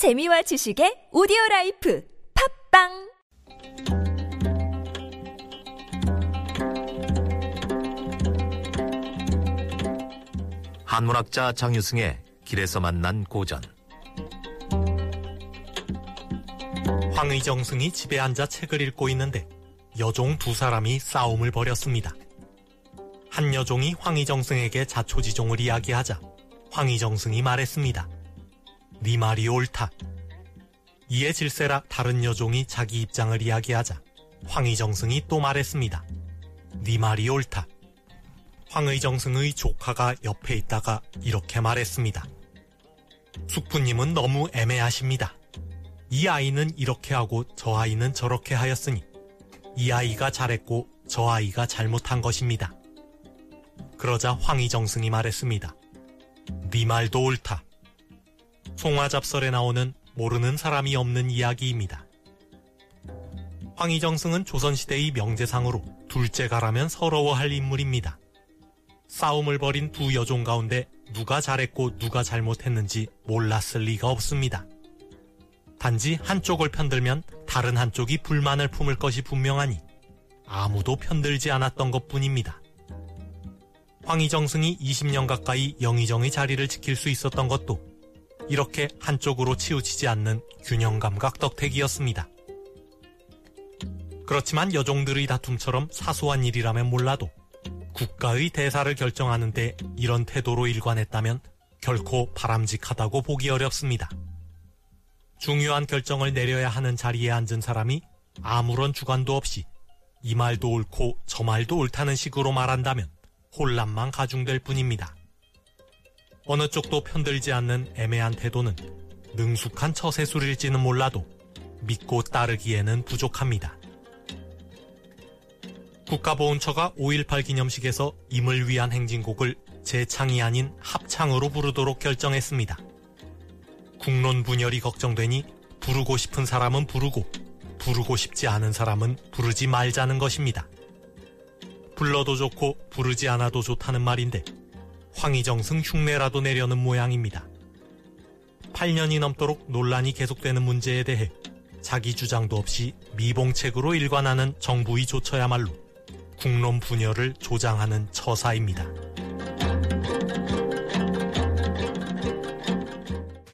재미와 지식의 오디오 라이프 팟빵 한문학자 장유승의 길에서 만난 고전 황희정승이 집에 앉아 책을 읽고 있는데 여종 두 사람이 싸움을 벌였습니다. 한 여종이 황희정승에게 자초지종을 이야기하자 황의정승이 말했습니다. 네 말이 옳다. 이에 질세라 다른 여종이 자기 입장을 이야기하자 황의정승이 또 말했습니다. 네 말이 옳다. 황의정승의 조카가 옆에 있다가 이렇게 말했습니다. 숙부님은 너무 애매하십니다. 이 아이는 이렇게 하고 저 아이는 저렇게 하였으니 이 아이가 잘했고 저 아이가 잘못한 것입니다. 그러자 황희정승이 말했습니다. 네 말도 옳다. 송화잡설에 나오는 모르는 사람이 없는 이야기입니다. 황희정승은 조선시대의 명제상으로 둘째 가라면 서러워할 인물입니다. 싸움을 벌인 두 여종 가운데 누가 잘했고 누가 잘못했는지 몰랐을 리가 없습니다. 단지 한쪽을 편들면 다른 한쪽이 불만을 품을 것이 분명하니 아무도 편들지 않았던 것 뿐입니다. 황희정승이 20년 가까이 영의정의 자리를 지킬 수 있었던 것도 이렇게 한쪽으로 치우치지 않는 균형감각 덕택이었습니다. 그렇지만 여종들의 다툼처럼 사소한 일이라면 몰라도 국가의 대사를 결정하는 데 이런 태도로 일관했다면 결코 바람직하다고 보기 어렵습니다. 중요한 결정을 내려야 하는 자리에 앉은 사람이 아무런 주관도 없이 이 말도 옳고 저 말도 옳다는 식으로 말한다면 혼란만 가중될 뿐입니다. 어느 쪽도 편들지 않는 애매한 태도는 능숙한 처세술일지는 몰라도 믿고 따르기에는 부족합니다. 국가보훈처가 5.18 기념식에서 임을 위한 행진곡을 재창이 아닌 합창으로 부르도록 결정했습니다. 국론 분열이 걱정되니 부르고 싶은 사람은 부르고 부르고 싶지 않은 사람은 부르지 말자는 것입니다. 불러도 좋고 부르지 않아도 좋다는 말인데 황희정승 흉내라도 내려는 모양입니다. 8년이 넘도록 논란이 계속되는 문제에 대해 자기 주장도 없이 미봉책으로 일관하는 정부의 조처야말로 국론 분열을 조장하는 처사입니다.